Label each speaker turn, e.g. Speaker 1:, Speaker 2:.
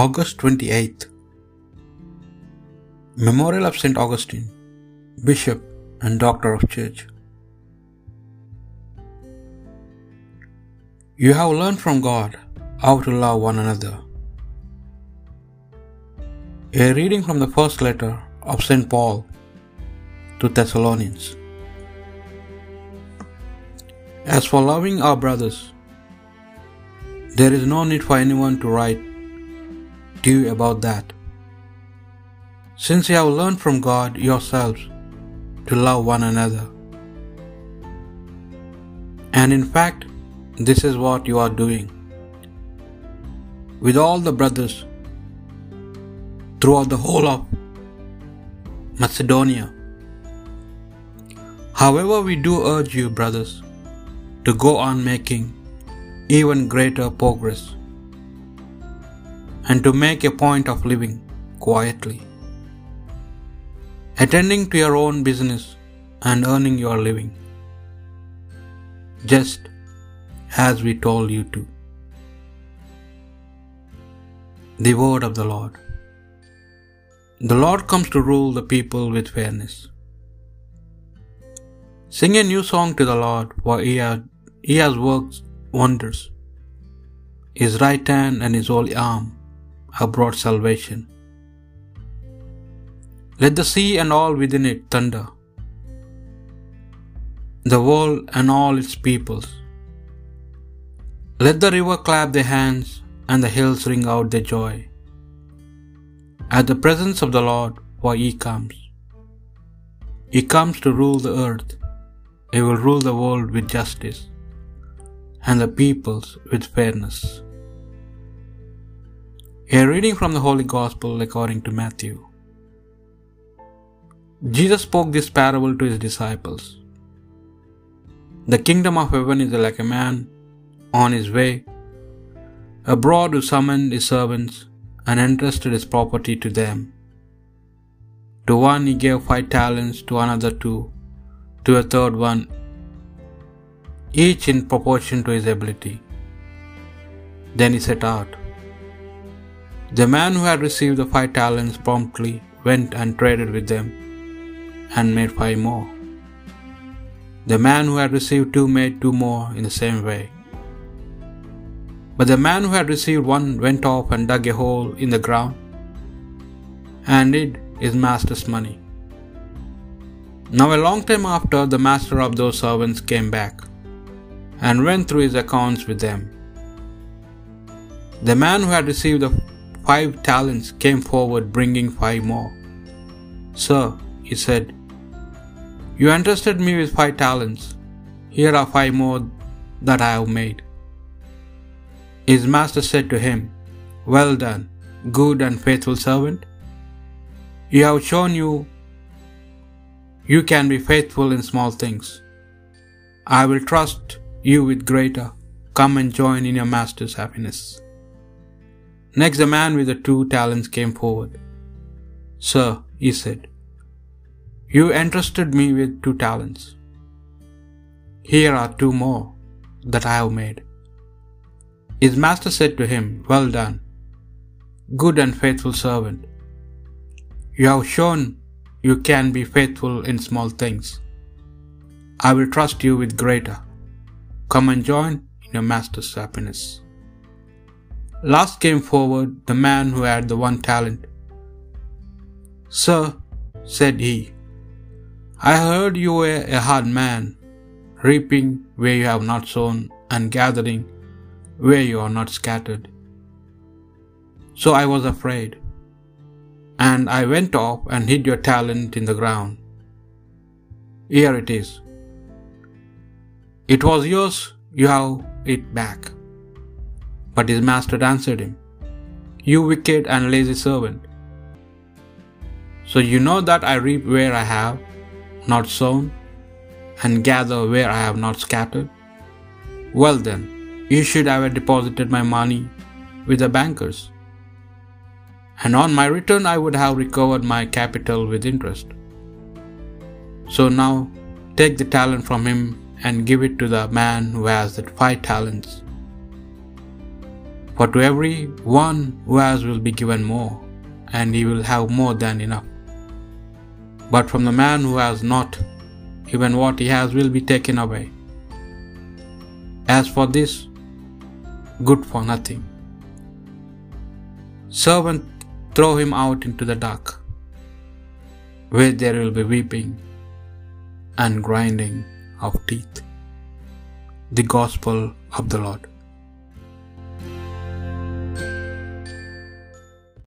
Speaker 1: August 28th Memorial of St. Augustine, Bishop and Doctor of Church. You have learned from God how to love one another. A reading from the first letter of St. Paul to Thessalonians. As for loving our brothers, there is no need for anyone to write you about that. Since you have learned from God yourselves to love one another. And in fact, this is what you are doing with all the brothers throughout the whole of Macedonia. However, we do urge you, brothers, to go on making even greater progress and to make a point of living quietly, attending to your own business and earning your living, just as we told you to. The word of the Lord. The Lord comes to rule the people with fairness. Sing a new song to the Lord, for he, had, he has worked wonders. His right hand and his holy arm have brought salvation. Let the sea and all within it thunder, the world and all its peoples. Let the river clap their hands and the hills ring out their joy. At the presence of the Lord, for he comes. He comes to rule the earth. He will rule the world with justice and the peoples with fairness. A reading from the Holy Gospel according to Matthew. Jesus spoke this parable to his disciples. The kingdom of heaven is like a man on his way abroad who summoned his servants and entrusted his property to them. To one he gave five talents, to another two, to a third one, each in proportion to his ability. Then he set out. The man who had received the five talents promptly went and traded with them and made five more. The man who had received two made two more in the same way. But the man who had received one went off and dug a hole in the ground and hid his master's money. Now, a long time after, the master of those servants came back and went through his accounts with them. The man who had received the five talents came forward bringing five more. Sir, he said, You entrusted me with five talents. Here are five more that I have made. His master said to him, Well done, good and faithful servant. You have shown you you can be faithful in small things. I will trust you with greater. Come and join in your master's happiness. Next, the man with the two talents came forward. Sir, he said, You entrusted me with two talents. Here are two more that I have made. His master said to him, Well done, good and faithful servant. You have shown you can be faithful in small things. I will trust you with greater. Come and join in your master's happiness. Last came forward the man who had the one talent. Sir, said he, I heard you were a hard man, reaping where you have not sown, and gathering where you are not scattered. So I was afraid, and I went off and hid your talent in the ground. Here it is. It was yours, you have it back. But his master answered him, You wicked and lazy servant. So you know that I reap where I have not sown, and gather where I have not scattered? Well then, you should have deposited my money with the bankers, and on my return I would have recovered my capital with interest. So now take the talent from him and give it to the man who has the five talents. For to every one who has will be given more, and he will have more than enough. But from the man who has not, even what he has will be taken away. As for this, good for nothing. Servant, throw him out into the dark, where there will be weeping and grinding of teeth. The Gospel of the Lord.